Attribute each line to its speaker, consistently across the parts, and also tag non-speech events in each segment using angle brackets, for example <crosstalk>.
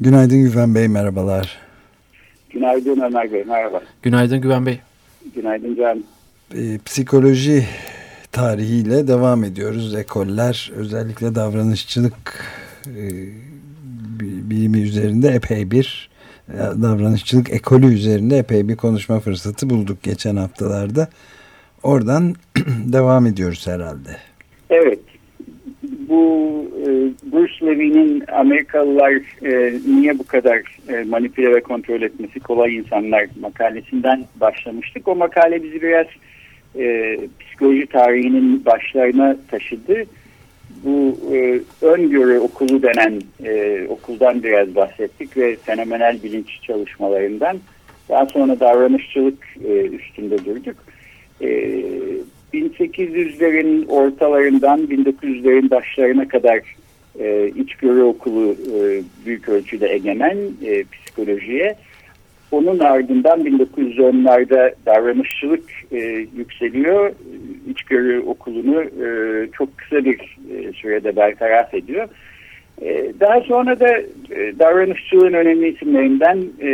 Speaker 1: Günaydın Güven Bey, merhabalar.
Speaker 2: Günaydın Ömer Bey, merhaba.
Speaker 3: Günaydın Güven Bey.
Speaker 2: Günaydın Can.
Speaker 1: Ee, psikoloji tarihiyle devam ediyoruz. Ekoller, özellikle davranışçılık e, bilimi üzerinde epey bir e, davranışçılık ekolü üzerinde epey bir konuşma fırsatı bulduk geçen haftalarda. Oradan <clears throat> devam ediyoruz herhalde.
Speaker 2: Evet. Bu e, Bruce Levy'nin Amerikalılar e, niye bu kadar e, manipüle ve kontrol etmesi kolay insanlar makalesinden başlamıştık. O makale bizi biraz e, psikoloji tarihinin başlarına taşıdı. Bu e, öngörü okulu denen e, okuldan biraz bahsettik ve fenomenal bilinç çalışmalarından. Daha sonra davranışçılık e, üstünde durduk. 1800'lerin ee, ortalarından 1900'lerin başlarına kadar e, içgörü okulu e, büyük ölçüde egemen e, psikolojiye. Onun ardından 1910'larda davranışçılık e, yükseliyor. İçgörü okulunu e, çok kısa bir e, sürede bertaraf ediyor. E, daha sonra da e, davranışçılığın önemli isimlerinden e,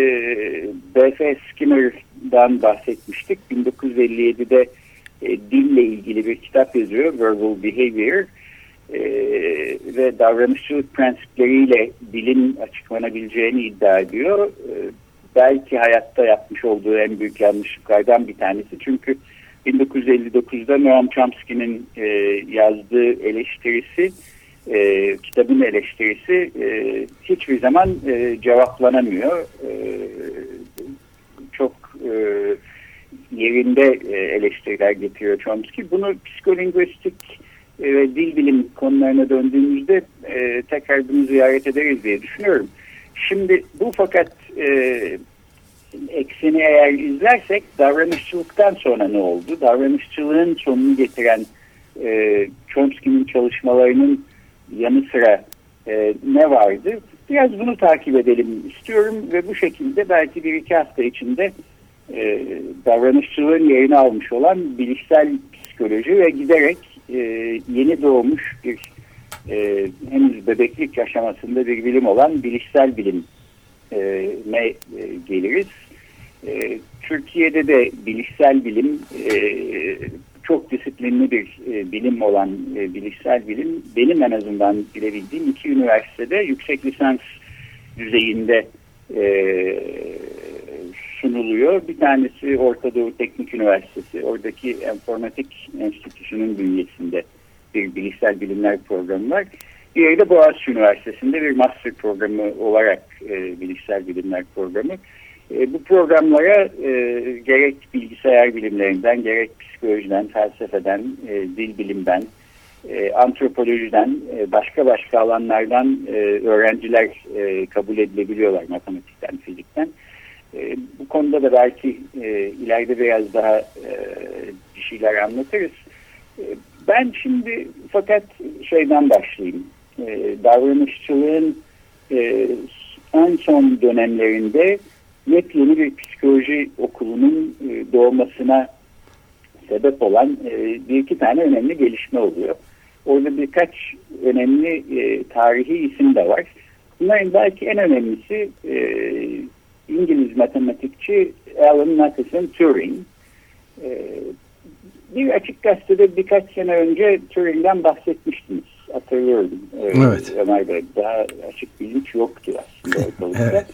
Speaker 2: B.F. Skinner'dan bahsetmiştik. 1957'de e, dille ilgili bir kitap yazıyor, Verbal Behavior. E, ve davranışçılık prensipleriyle dilin açıklanabileceğini iddia ediyor. E, belki hayatta yapmış olduğu en büyük yanlışlıklardan bir tanesi. Çünkü 1959'da Noam Chomsky'nin e, yazdığı eleştirisi e, kitabın eleştirisi e, hiçbir zaman e, cevaplanamıyor. E, çok e, yerinde e, eleştiriler getiriyor Chomsky. Bunu psikolingüistik e, ve dil bilim konularına döndüğümüzde e, tekrar bunu ziyaret ederiz diye düşünüyorum. Şimdi bu fakat e, ekseni eğer izlersek davranışçılıktan sonra ne oldu? Davranışçılığın sonunu getiren e, Chomsky'nin çalışmalarının yanı sıra e, ne vardı? Biraz bunu takip edelim istiyorum ve bu şekilde belki bir iki hafta içinde e, davranışçılığın yerini almış olan bilişsel psikoloji ve giderek e, yeni doğmuş bir e, henüz bebeklik aşamasında bir bilim olan bilişsel bilime e, e, geliriz. E, Türkiye'de de bilişsel bilim e, çok disiplinli bir e, bilim olan e, bilişsel bilim benim en azından bilebildiğim iki üniversitede yüksek lisans düzeyinde e, sunuluyor. Bir tanesi Orta Doğu Teknik Üniversitesi. Oradaki Informatik Enstitüsü'nün bünyesinde bir bilişsel bilimler programı var. Diğeri de Boğaziçi Üniversitesi'nde bir master programı olarak e, bilişsel bilimler programı. E, bu programlara e, gerek bilgisayar bilimlerinden, gerek psikolojiden, felsefeden, e, dil bilimden, e, antropolojiden, e, başka başka alanlardan e, öğrenciler e, kabul edilebiliyorlar matematikten, fizikten. E, bu konuda da belki e, ileride biraz daha e, bir şeyler anlatırız. E, ben şimdi fakat şeyden başlayayım. E, davranışçılığın e, en son dönemlerinde yepyeni bir psikoloji okulunun e, doğmasına sebep olan e, bir iki tane önemli gelişme oluyor. Orada birkaç önemli e, tarihi isim de var. Bunların belki en önemlisi İngiliz matematikçi Alan Matheson Turing. bir açık gazetede birkaç sene önce Turing'den bahsetmiştiniz. Hatırlıyorum.
Speaker 1: Evet.
Speaker 2: Ömer Bey. Daha açık bilinç yoktu aslında <laughs> ortalıkta. evet.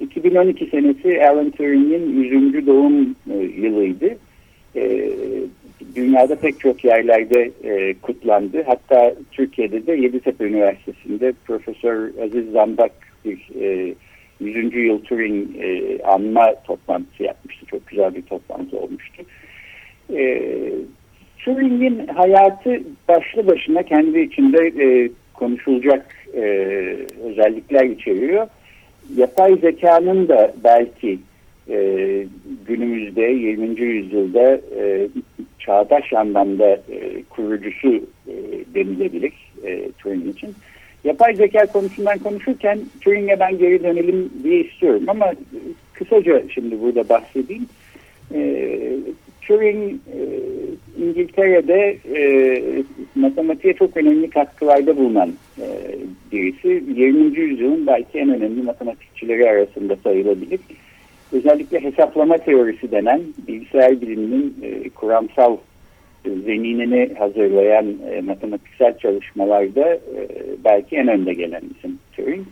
Speaker 2: 2012 senesi Alan Turing'in 100. doğum e, yılıydı. E, dünyada pek çok yerlerde e, kutlandı. Hatta Türkiye'de de Yeditepe Üniversitesi'nde Profesör Aziz Zambak bir 100. yıl Turing anma toplantısı yapmıştı. Çok güzel bir toplantı olmuştu. Turing'in hayatı başlı başına kendi içinde e, konuşulacak e, özellikler içeriyor. Yapay zekanın da belki e, günümüzde 20. yüzyılda e, çağdaş anlamda e, kurucusu e, denilebilir e, Turing için. Yapay zeka konusundan konuşurken Turing'e ben geri dönelim diye istiyorum ama kısaca şimdi burada bahsedeyim. E, Turing e, İngiltere'de e, matematiğe çok önemli katkılarda bulunan e, birisi. 20. yüzyılın belki en önemli matematikçileri arasında sayılabilir. Özellikle hesaplama teorisi denen bilgisayar biliminin e, kuramsal zeminini hazırlayan e, matematiksel çalışmalarda e, belki en önde gelen isim Turing.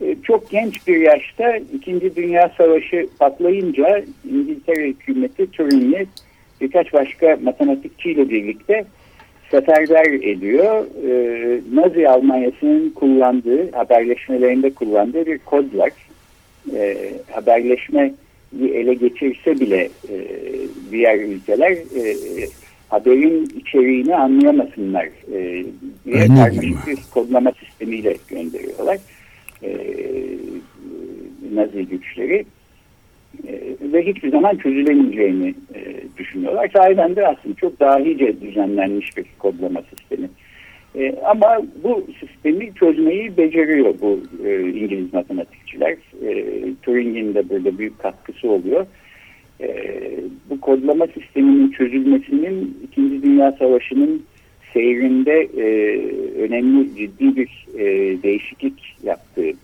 Speaker 2: E, çok genç bir yaşta İkinci Dünya Savaşı patlayınca İngiltere hükümeti Turing'i birkaç başka matematikçiyle birlikte seferber ediyor. E, Nazi Almanyası'nın kullandığı, haberleşmelerinde kullandığı bir kod var. E, haberleşmeyi ele geçirse bile e, diğer ülkeler e, haberin içeriğini anlayamasınlar e, diye karmaşık bir kodlama sistemiyle gönderiyorlar. E, Nazi güçleri e, ve hiçbir zaman çözülemeyeceğini e, düşünüyorlar. Sahiden de aslında çok dahice düzenlenmiş bir kodlama sistemi. E, ama bu sistemi çözmeyi beceriyor bu e, İngiliz matematikçiler. E, Turing'in de burada büyük katkısı oluyor. E, bu kodlama sisteminin çözülmesinin İkinci Dünya Savaşı'nın seyrinde e, önemli ciddi bir e, değişiklik yaptığı e,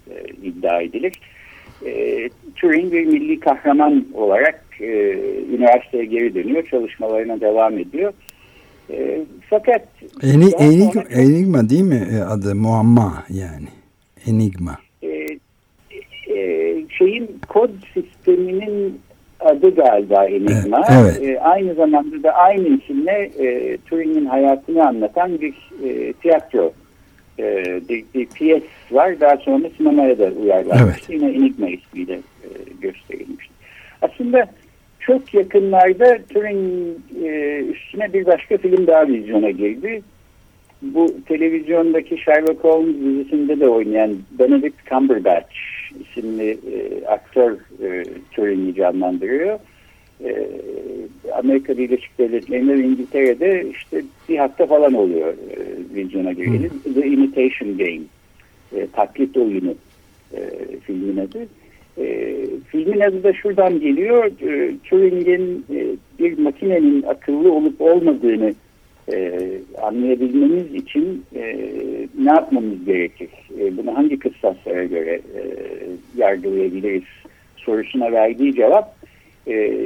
Speaker 2: iddia edilir. E, Turing bir milli kahraman olarak e, üniversiteye geri dönüyor, çalışmalarına devam ediyor. E, fakat
Speaker 1: Eni, enig, sonra, Enigma değil mi e, adı? Muamma yani. Enigma.
Speaker 2: E, e, şeyin kod sisteminin adı galiba Enigma. Evet. E, aynı zamanda da aynı isimle e, Turing'in hayatını anlatan bir e, tiyatro e, bir, bir piyes var. Daha sonra sinemaya da uyarlanmış. Evet. Yine Enigma ismiyle e, gösterilmiş. Aslında çok yakınlarda Turing e, üstüne bir başka film daha vizyona girdi. Bu televizyondaki Sherlock Holmes dizisinde de oynayan Benedict Cumberbatch isimli e, aktör e, Turing'i canlandırıyor. E, Amerika Birleşik Devletleri'nde ve İngiltere'de işte bir hafta falan oluyor e, vizyona gireli. Hmm. The Imitation Game, e, taklit oyunu e, filmin adı. E, filmin adı da şuradan geliyor. E, Turing'in e, bir makinenin akıllı olup olmadığını e, anlayabilmemiz için e, ne yapmamız gerekir? E, bunu hangi kıssaslara göre e, yargılayabiliriz sorusuna verdiği cevap e,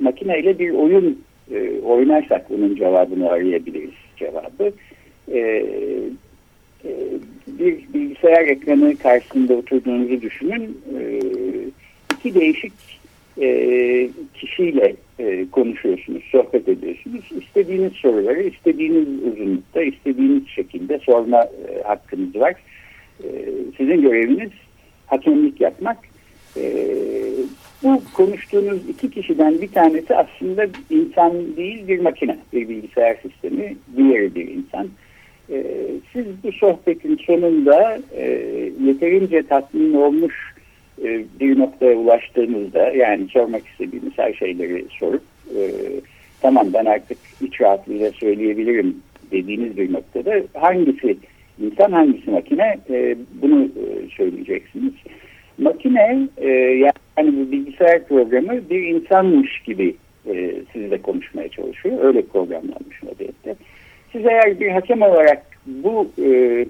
Speaker 2: makineyle bir oyun e, oynarsak bunun cevabını arayabiliriz cevabı. E, e, bir bilgisayar ekranı karşısında oturduğunuzu düşünün. E, iki değişik e, kişiyle e, konuşuyorsunuz, sohbet ediyorsunuz. İstediğiniz soruları istediğiniz uzunlukta, istediğiniz şekilde sorma e, hakkınız var. E, sizin göreviniz hakemlik yapmak. E, bu konuştuğunuz iki kişiden bir tanesi aslında insan değil bir makine, bir bilgisayar sistemi, diğeri bir insan. E, siz bu sohbetin sonunda e, yeterince tatmin olmuş e, bir noktaya ulaştığınızda yani sormak istediğiniz her şeyleri sorup e, tamam ben artık iç rahatlığıyla söyleyebilirim dediğiniz bir noktada hangisi insan hangisi makine e, bunu söyleyeceksiniz. Makine yani bu bilgisayar programı bir insanmış gibi e, sizle konuşmaya çalışıyor. Öyle programlanmış vaziyette. Siz eğer bir hakem olarak bu e,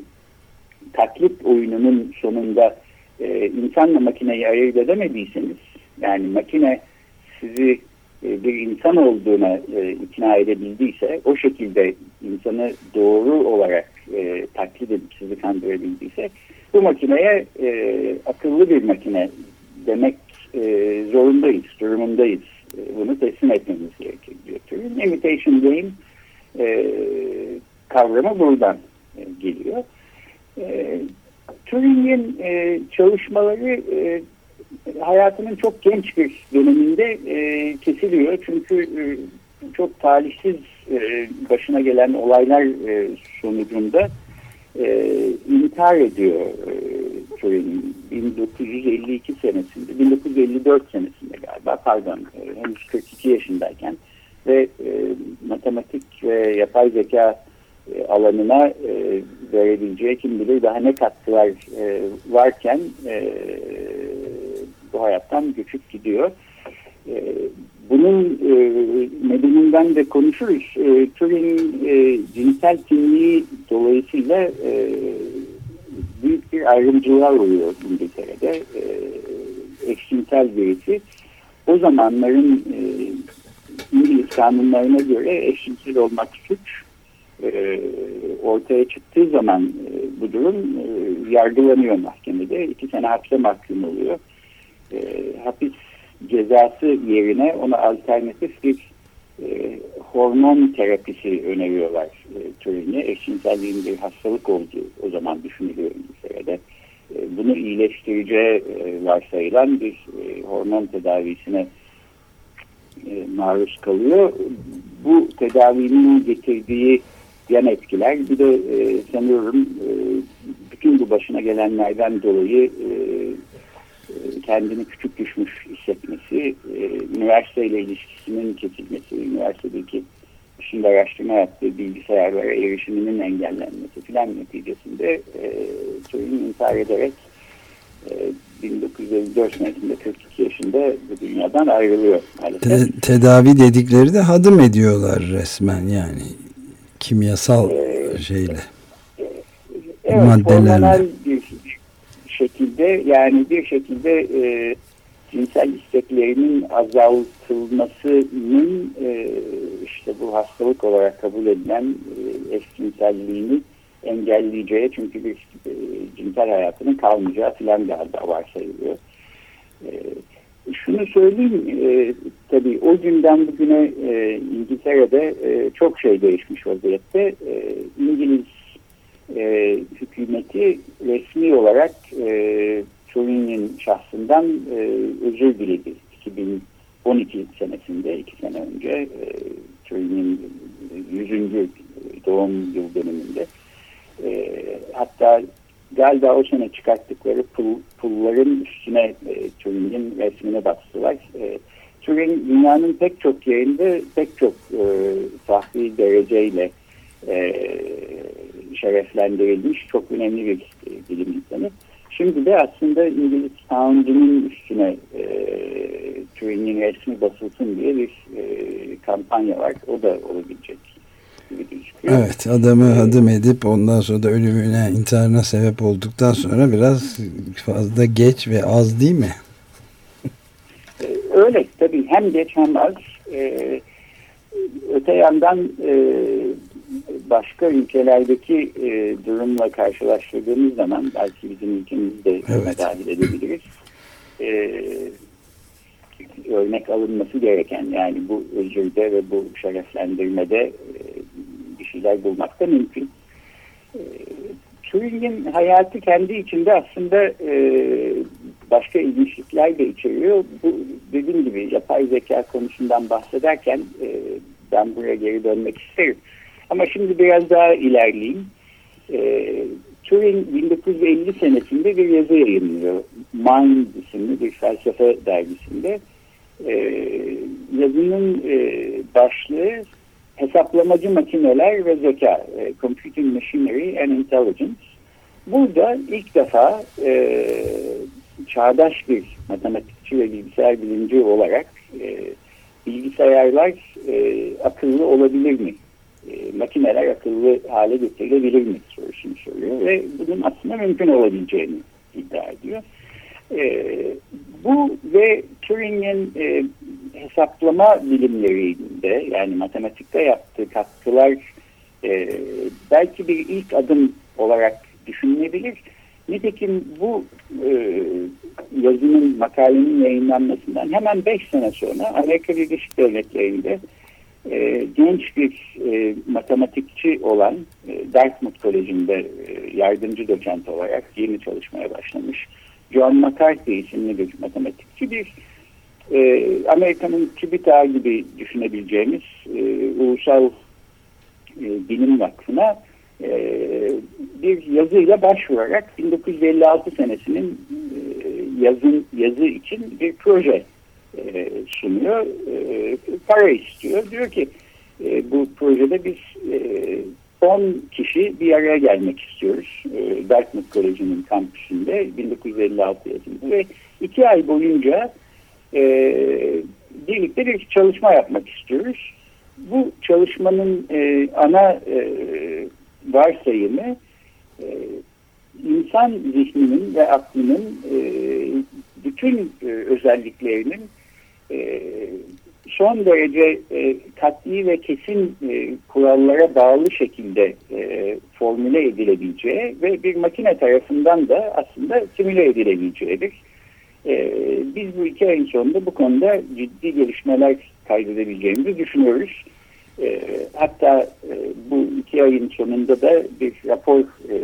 Speaker 2: taklit oyununun sonunda e, insanla makineyi ayırt edemediyseniz yani makine sizi e, bir insan olduğuna e, ikna edebildiyse o şekilde insanı doğru olarak e, taklit edip sizi kandırabildiyse bu makineye e, akıllı bir makine demek e, zorundayız, durumundayız. E, bunu teslim etmemiz gerekiyor diyor. Imitation game e, kavramı buradan e, geliyor. E, Turing'in e, çalışmaları e, hayatının çok genç bir döneminde e, kesiliyor. Çünkü e, çok talihsiz e, başına gelen olaylar e, sonucunda e, intihar ediyor e, Turing 1952 senesinde 1954 senesinde galiba pardon e, henüz 42 yaşındayken ve e, matematik ve yapay zeka e, alanına e, verebileceği kim bilir daha ne katkılar e, varken e, bu hayattan göçüp gidiyor. Bunun e, nedeninden de konuşuruz. E, Turing cinsel kimliği dolayısıyla büyük bir ayrımcılığa uğruyor İngiltere'de. E, eşcinsel birisi. O zamanların e, İngiliz kanunlarına göre eşcinsel olmak suç. E, ortaya çıktığı zaman e, bu durum e, yargılanıyor mahkemede. İki sene hapse mahkum oluyor. E, hapis cezası yerine ona alternatif bir hormon terapisi öneriyorlar e, Turing'e. Eşcinselliğin bir hastalık olduğu o zaman düşünülüyor İngiltere'de. E, bunu iyileştireceği e, varsayılan bir hormon tedavisine maruz kalıyor. Bu tedavinin getirdiği yan etkiler bir de e, sanıyorum e, bütün bu başına gelenlerden dolayı e, e kendini küçük düşmüş hissetmesi, e, üniversiteyle ilişkisinin kesilmesi, üniversitedeki şimdi araştırma yaptığı bilgisayarlara erişiminin engellenmesi filan neticesinde e, Turing intihar ederek e, 1954 senesinde 42 yaşında bu dünyadan ayrılıyor
Speaker 1: maalesef. Te tedavi dedikleri de hadım ediyorlar resmen yani kimyasal ee, şeyle
Speaker 2: evet, maddelerle. bir şekilde yani bir şekilde e, cinsel isteklerinin azaltılmasının e, işte bu hastalık olarak kabul edilen e, eşcinselliğini engelleyeceği çünkü bir e, cinsel hayatının kalmayacağı filan galiba varsayılıyor. E, şunu söyleyeyim e, tabii o günden bugüne e, İngiltere'de e, çok şey değişmiş vaziyette. E, İngiliz e, hükümeti resmi olarak e, Turing'in şahsından e, özür diledi. 2012 senesinde, iki sene önce e, Turing'in 100. doğum yıl dönümünde. E, hatta galiba o sene çıkarttıkları pul, pulların üstüne e, Turing'in resmini bastılar. E, Turing dünyanın pek çok yerinde pek çok e, sahbi dereceyle e, şereflendirilmiş çok önemli bir e, bilim insanı. Şimdi de aslında İngiliz Found'unun üstüne e, Turing'in resmi basılsın diye bir e, kampanya var. O da olabilecek
Speaker 1: Evet adamı adım edip ondan sonra da ölümüne intiharına sebep olduktan sonra biraz fazla geç ve az değil mi? <laughs>
Speaker 2: Öyle tabii hem geç hem az. Ee, öte yandan e, başka ülkelerdeki e, durumla karşılaştırdığımız zaman belki bizim ülkemizde evet. dahil edebiliriz. Ee, örnek alınması gereken yani bu özürde ve bu şereflendirmede e, şeyler bulmak da mümkün. E, Turing'in hayatı kendi içinde aslında e, başka ilginçlikler de içeriyor. Bu dediğim gibi yapay zeka konusundan bahsederken e, ben buraya geri dönmek isterim. Ama şimdi biraz daha ilerleyeyim. E, Turing 1950 senesinde bir yazı yayınlıyor. Mind isimli bir felsefe dergisinde. E, yazının e, başlığı hesaplamacı makineler ve zeka, e, Computing Machinery and Intelligence. Burada ilk defa e, çağdaş bir matematikçi ve bilgisayar bilimci olarak e, bilgisayarlar e, akıllı olabilir mi? E, makineler akıllı hale getirilebilir mi sorusunu soruyor ve bunun aslında mümkün olabileceğini iddia ediyor. E, bu ve Turing'in e, hesaplama bilimlerinde yani matematikte yaptığı katkılar e, belki bir ilk adım olarak düşünülebilir. Nitekim bu e, yazının, makalenin yayınlanmasından hemen 5 sene sonra Amerika Birleşik Devletleri'nde e, genç bir e, matematikçi olan e, Dartmouth Koleji'nde e, yardımcı doçent olarak yeni çalışmaya başlamış John McCarthy isimli bir matematikçi bir e, Amerika'nın TÜBİTAK gibi düşünebileceğimiz e, ulusal e, bilim vakfına e, bir yazıyla başvurarak 1956 senesinin e, yazın yazı için bir proje e, sunuyor. E, para istiyor. Diyor ki e, bu projede biz e, 10 kişi bir araya gelmek istiyoruz. E, Dartmouth College'nin kampüsünde 1956 yazında ve iki ay boyunca e, birlikte bir çalışma yapmak istiyoruz. Bu çalışmanın e, ana e, varsayımı e, insan zihninin ve aklının e, bütün e, özelliklerinin e, son derece e, katli ve kesin e, kurallara bağlı şekilde e, formüle edilebileceği ve bir makine tarafından da aslında simüle edilebileceğidir. E, biz bu iki ayın sonunda bu konuda ciddi gelişmeler kaydedebileceğimizi düşünüyoruz. E, hatta e, bu iki ayın sonunda da bir rapor e,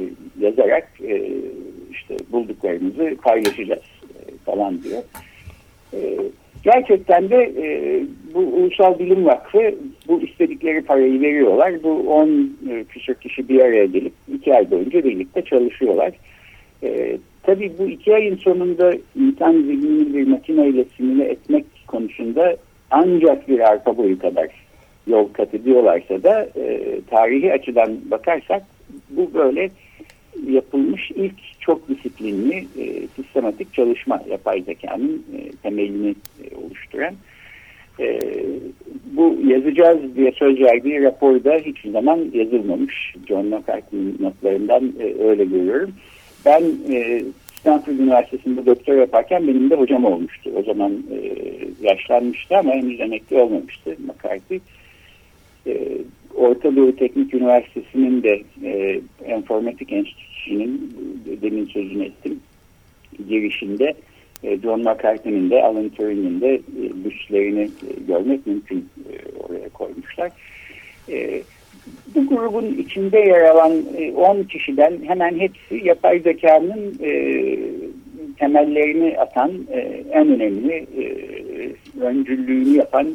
Speaker 2: yazarak e, işte bulduklarımızı paylaşacağız e, falan diyor. E, gerçekten de e, bu Ulusal Bilim Vakfı bu istedikleri parayı veriyorlar. Bu 10 e, küsur kişi bir araya gelip iki ay boyunca birlikte çalışıyorlar. E, tabii bu iki ayın sonunda insan zihnini bir makineyle simüle etmek konusunda ancak bir arpa boyu kadar yol kat ediyorlarsa da e, tarihi açıdan bakarsak bu böyle yapılmış ilk çok disiplinli e, sistematik çalışma yapay zekanın e, temelini e, oluşturan. E, bu yazacağız diye söz verdiği raporda hiçbir zaman yazılmamış. John McCarthy'nin notlarından e, öyle görüyorum. Ben e, Stanford Üniversitesi'nde doktor yaparken benim de hocam olmuştu. O zaman e, yaşlanmıştı ama henüz emekli olmamıştı McCarthy. E, Orta Doğu Teknik Üniversitesi'nin de e, Informatik Enstitüsü'nün demin sözünü ettim girişinde e, John McCarthy'nin de Alan Turing'in de e, büstlerini e, görmek mümkün e, oraya koymuşlar. E, bu grubun içinde yer alan 10 e, kişiden hemen hepsi yapay zekanın e, temellerini atan e, en önemli öncülüğünü yapan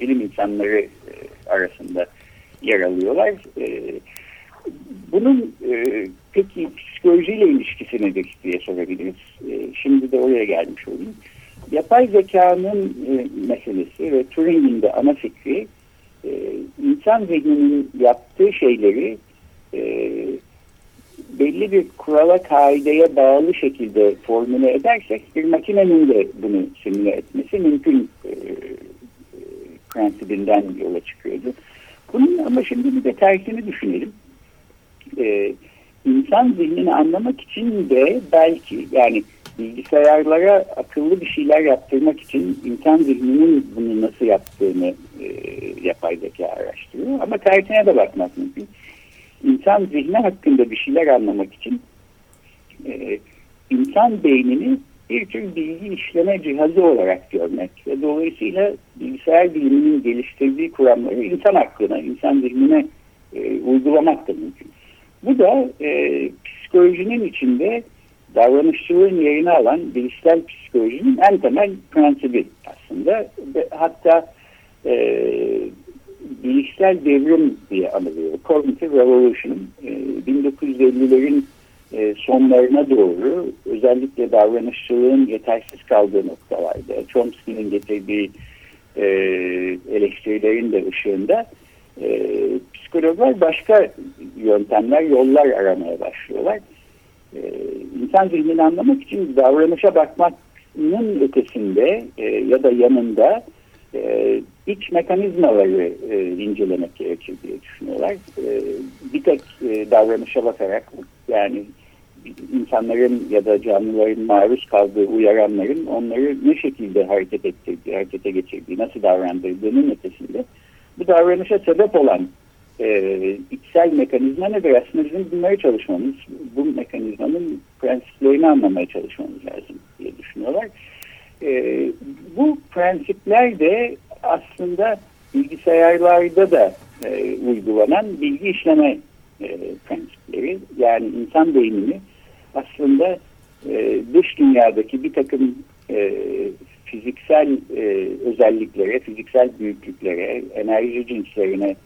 Speaker 2: bilim insanları arasında yer alıyorlar. Bunun peki psikolojiyle ilişkisi nedir diye sorabiliriz. Şimdi de oraya gelmiş olayım. Yapay zekanın meselesi ve Turing'in de ana fikri e, insan zihninin yaptığı şeyleri e, belli bir kurala kaideye bağlı şekilde formüle edersek bir makinenin de bunu simüle etmesi mümkün e, prensibinden yola çıkıyordu. Bunun ama şimdi bir de tersini düşünelim. Ee, insan zihnini anlamak için de belki yani bilgisayarlara akıllı bir şeyler yaptırmak için insan zihninin bunu nasıl yaptığını e, yapay zeka araştırıyor. Ama tersine de bakmak mümkün. İnsan zihni hakkında bir şeyler anlamak için e, insan beynini bir tür bilgi işleme cihazı olarak görmek ve dolayısıyla bilgisayar biliminin geliştirdiği kuramları insan aklına, insan zihnine e, uygulamak da mümkün. Bu da e, psikolojinin içinde davranışçılığın yerini alan bilişsel psikolojinin en temel prensibi aslında. Ve hatta e, bilişsel devrim diye anılıyor. Cognitive Revolution. E, 1950'lerin e, sonlarına doğru özellikle davranışçılığın yetersiz kaldığı noktalarda Chomsky'nin getirdiği e, eleştirilerin de ışığında e, psikologlar başka yöntemler, yollar aramaya başlıyorlar. İnsan zihnini anlamak için davranışa bakmanın ötesinde e, ya da yanında e, iç mekanizmaları e, incelemek gerekir diye düşünüyorlar. E, bir tek e, davranışa bakarak yani insanların ya da canlıların maruz kaldığı uyaranların onları ne şekilde hareket ettirdiği, harekete geçirdiği, nasıl davrandırdığının ötesinde bu davranışa sebep olan e, içsel mekanizma nedir? Aslında bizim bunları çalışmamız, bu mekanizmanın prensiplerini anlamaya çalışmamız lazım diye düşünüyorlar. E, bu prensipler de aslında bilgisayarlarda da e, uygulanan bilgi işleme e, prensipleri. Yani insan beynini aslında e, dış dünyadaki bir takım e, fiziksel e, özelliklere, fiziksel büyüklüklere, enerji cinslerine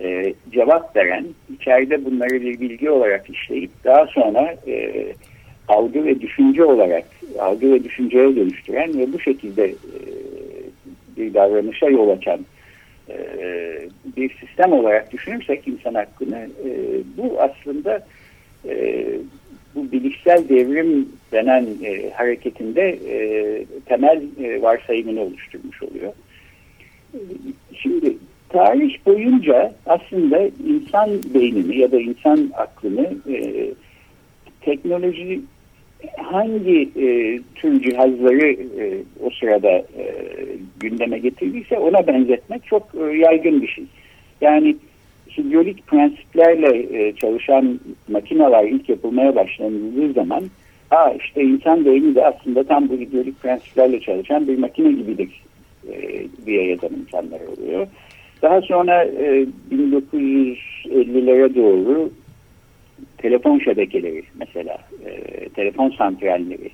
Speaker 2: e, cevap veren, içeride bunları bir bilgi olarak işleyip daha sonra e, algı ve düşünce olarak, algı ve düşünceye dönüştüren ve bu şekilde e, bir davranışa yol açan e, bir sistem olarak düşünürsek insan hakkını e, bu aslında e, bu bilişsel devrim denen e, hareketinde e, temel e, varsayımını oluşturmuş oluyor. Şimdi tarih boyunca aslında insan beynini ya da insan aklını e, teknoloji hangi e, tür cihazları e, o sırada e, gündeme getirdiyse ona benzetmek çok e, yaygın bir şey. Yani hidrolik prensiplerle e, çalışan makineler ilk yapılmaya başlanıldığı zaman Aa işte insan beyni de aslında tam bu hidrolik prensiplerle çalışan bir makine gibidir e, diye yazan insanlar oluyor. Daha sonra e, 1950'lere doğru telefon şebekeleri mesela, e, telefon santralleri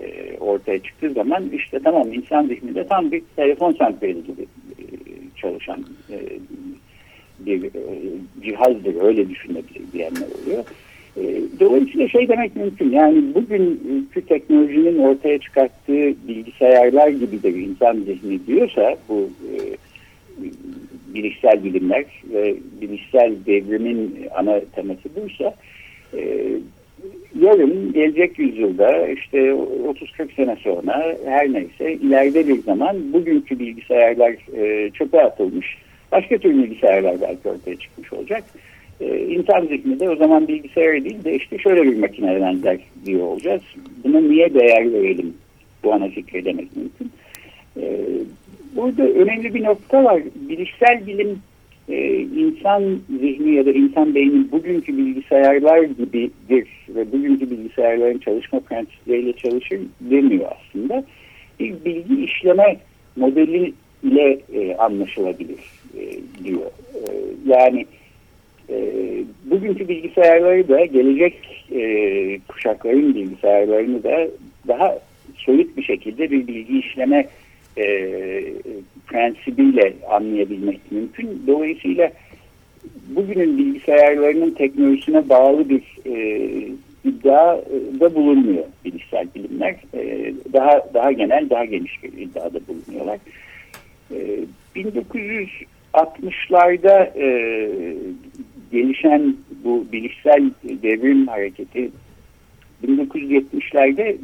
Speaker 2: e, ortaya çıktığı zaman işte tamam insan zihninde tam bir telefon santrali gibi e, çalışan e, bir e, cihazdır öyle düşünebilir diyenler oluyor. E, dolayısıyla şey demek mümkün yani bugünkü teknolojinin ortaya çıkarttığı bilgisayarlar gibidir insan zihni diyorsa bu e, bilişsel bilimler ve bilişsel devrimin ana teması buysa e, yarın gelecek yüzyılda işte 30-40 sene sonra her neyse ileride bir zaman bugünkü bilgisayarlar e, çöpe atılmış başka tür bilgisayarlar belki ortaya çıkmış olacak. E, insan zihninde o zaman bilgisayar değil de işte şöyle bir makineden der diyor olacağız. Buna niye değer verelim bu ana fikri demek mümkün. E, burada önemli bir nokta var. Bilişsel bilim e, insan zihni ya da insan beyni bugünkü bilgisayarlar gibidir ve bugünkü bilgisayarların çalışma prensipleriyle çalışır demiyor aslında. Bir bilgi işleme modeli ile e, anlaşılabilir e, diyor. E, yani e, bugünkü bilgisayarları da gelecek e, kuşakların bilgisayarlarını da daha soyut bir şekilde bir bilgi işleme e, prensibiyle anlayabilmek mümkün. Dolayısıyla bugünün bilgisayarlarının teknolojisine bağlı bir e, iddia da bulunmuyor bilişsel bilimler. E, daha daha genel, daha geniş bir iddiada bulunuyorlar. E, 1960'larda e, gelişen bu bilişsel devrim hareketi 1970'lerde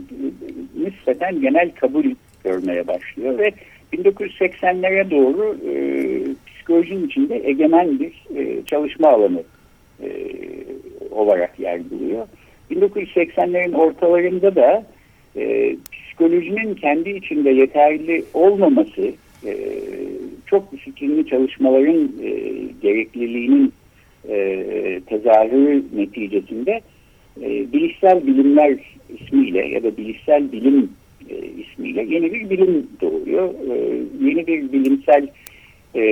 Speaker 2: nispeten genel kabul görmeye başlıyor ve 1980'lere doğru e, psikolojinin içinde egemen bir e, çalışma alanı e, olarak yer buluyor. 1980'lerin ortalarında da e, psikolojinin kendi içinde yeterli olmaması, e, çok disiplinli çalışmaların e, gerekliliğinin e, tezahürü neticesinde e, bilişsel bilimler ismiyle ya da bilişsel bilim e, ismiyle yeni bir bilim doğuyor. E, yeni bir bilimsel e,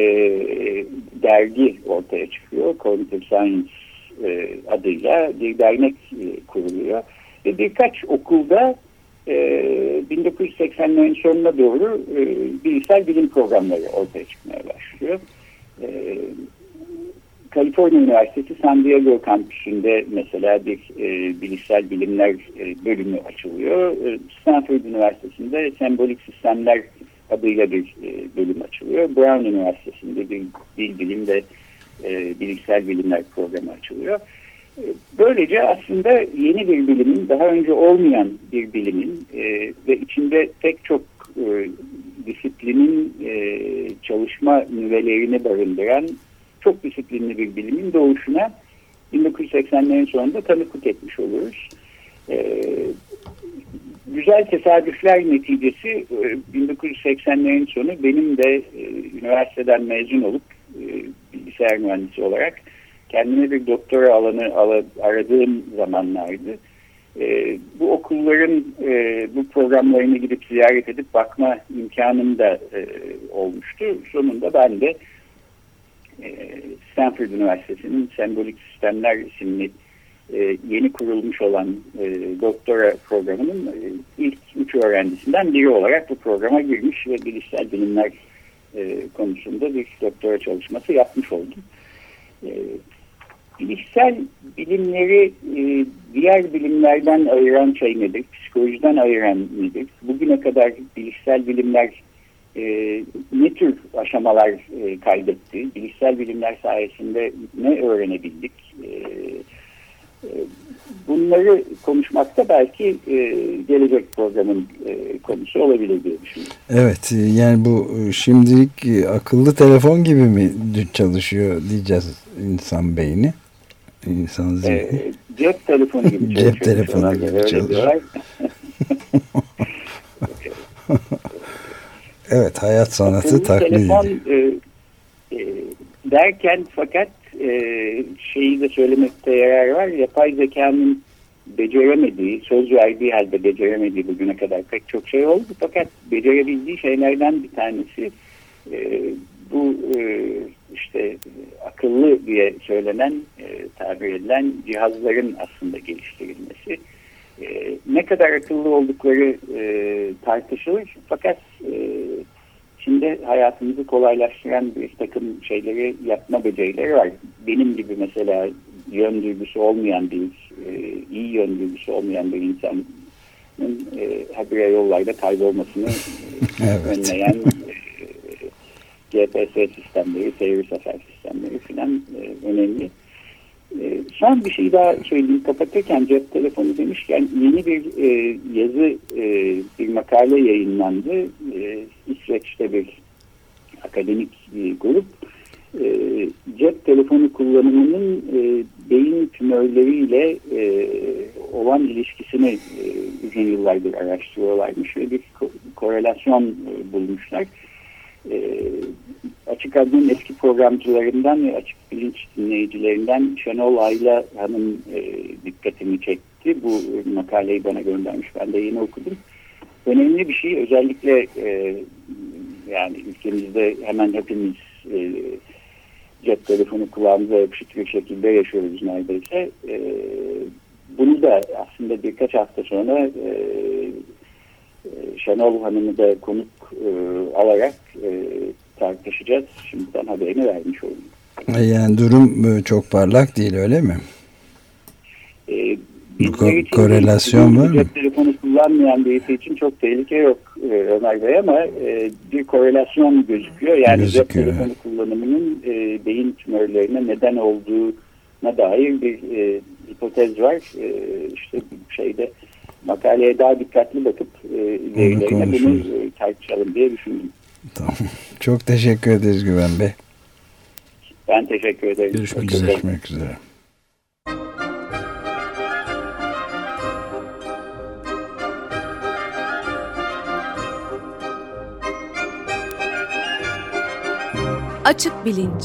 Speaker 2: dergi ortaya çıkıyor. Cognitive Science e, adıyla bir dernek kuruluyor. Ve birkaç okulda e, 1980'lerin sonuna doğru bilişsel bilim programları ortaya çıkmaya başlıyor. Kaliforniya Üniversitesi San Diego kampüsünde mesela bir e, bilişsel bilimler e, bölümü açılıyor. E, Stanford Üniversitesi'nde sembolik sistemler adıyla bir e, bölüm açılıyor. Brown Üniversitesi'nde bir dil bilim ve e, bilişsel bilimler programı açılıyor. E, böylece aslında yeni bir bilimin, daha önce olmayan bir bilimin e, ve içinde pek çok e, disiplinin e, çalışma nüvelerini barındıran çok disiplinli bir bilimin doğuşuna 1980'lerin sonunda tanıklık etmiş oluruz. Ee, güzel tesadüfler neticesi 1980'lerin e, sonu benim de e, üniversiteden mezun olup e, bilgisayar mühendisi olarak kendime bir doktora alanı aradığım zamanlardı. E, bu okulların e, bu programlarını gidip ziyaret edip bakma imkanım da e, olmuştu. Sonunda ben de Stanford Üniversitesi'nin Sembolik Sistemler isimli e, yeni kurulmuş olan e, doktora programının ilk üç öğrencisinden biri olarak bu programa girmiş ve bilişsel bilimler e, konusunda bir doktora çalışması yapmış oldum. E, bilişsel bilimleri e, diğer bilimlerden ayıran şey nedir? Psikolojiden ayıran nedir? Bugüne kadar bilişsel bilimler e, ne tür aşamalar e, kaydetti? Bilişsel bilimler sayesinde ne öğrenebildik? E, e, bunları konuşmakta belki e, gelecek programın e, konusu olabilir diye düşünüyorum.
Speaker 1: Evet yani bu şimdilik akıllı telefon gibi mi çalışıyor diyeceğiz insan beyni? İnsan zihni. E,
Speaker 2: cep telefonu gibi <laughs> çalışıyor.
Speaker 1: Cep telefonu gibi çalışıyor. Evet hayat sanatı taklit telefon, e,
Speaker 2: e, derken fakat e, şeyi de söylemekte yarar var. Yapay zekanın beceremediği, söz verdiği halde beceremediği bugüne kadar pek çok şey oldu. Fakat becerebildiği şeylerden bir tanesi e, bu e, işte akıllı diye söylenen, e, tabir edilen cihazların aslında geliştirilmesi. E, ne kadar akıllı oldukları e, tartışılır. Fakat e, içinde hayatımızı kolaylaştıran bir takım şeyleri yapma becerileri var. Benim gibi mesela yön duygusu olmayan bir, e, iyi yön duygusu olmayan bir insanın e, habire yollarda kaybolmasını <laughs> evet. önleyen e, GPS sistemleri, seyir sefer sistemleri filan e, önemli. E, son bir şey daha söyleyeyim kapatırken cep telefonu demişken yeni bir e, yazı e, bir makale yayınlandı. E, İsveç'te bir akademik bir grup e, cep telefonu kullanımının e, beyin tümörleriyle e, olan ilişkisini e, uzun yıllardır araştırıyorlarmış ve bir ko korelasyon e, bulmuşlar. E, Açık Radyo'nun eski programcılarından ve Açık Bilinç dinleyicilerinden Şenol Ayla Hanım e, dikkatimi çekti. Bu makaleyi bana göndermiş. Ben de yeni okudum. Önemli bir şey özellikle e, yani ülkemizde hemen hepimiz e, cep telefonu kulağımıza yapışık bir şekilde yaşıyoruz neredeyse. E, bunu da aslında birkaç hafta sonra e, e Şenol Hanım'ı da konuk e, alarak e, tartışacağız. Şimdiden haberini vermiş oldum.
Speaker 1: Yani durum e, çok parlak değil öyle mi?
Speaker 2: E,
Speaker 1: Ko korelasyon var mı?
Speaker 2: Telefonu kullanmayan birisi için çok tehlike yok e, Ömer Bey ama e, bir korelasyon gözüküyor. Yani gözüküyor. cep telefonu kullanımının e, beyin tümörlerine neden olduğuna dair bir e, hipotez var. E, işte şeyde makaleye daha dikkatli bakıp e, verilerine bunu tartışalım diye düşündüm.
Speaker 1: Tamam. <laughs> Çok teşekkür ederiz Güven Bey.
Speaker 2: Ben teşekkür ederim.
Speaker 1: Görüşmek, Görüşmek üzere.
Speaker 4: Açık Bilinç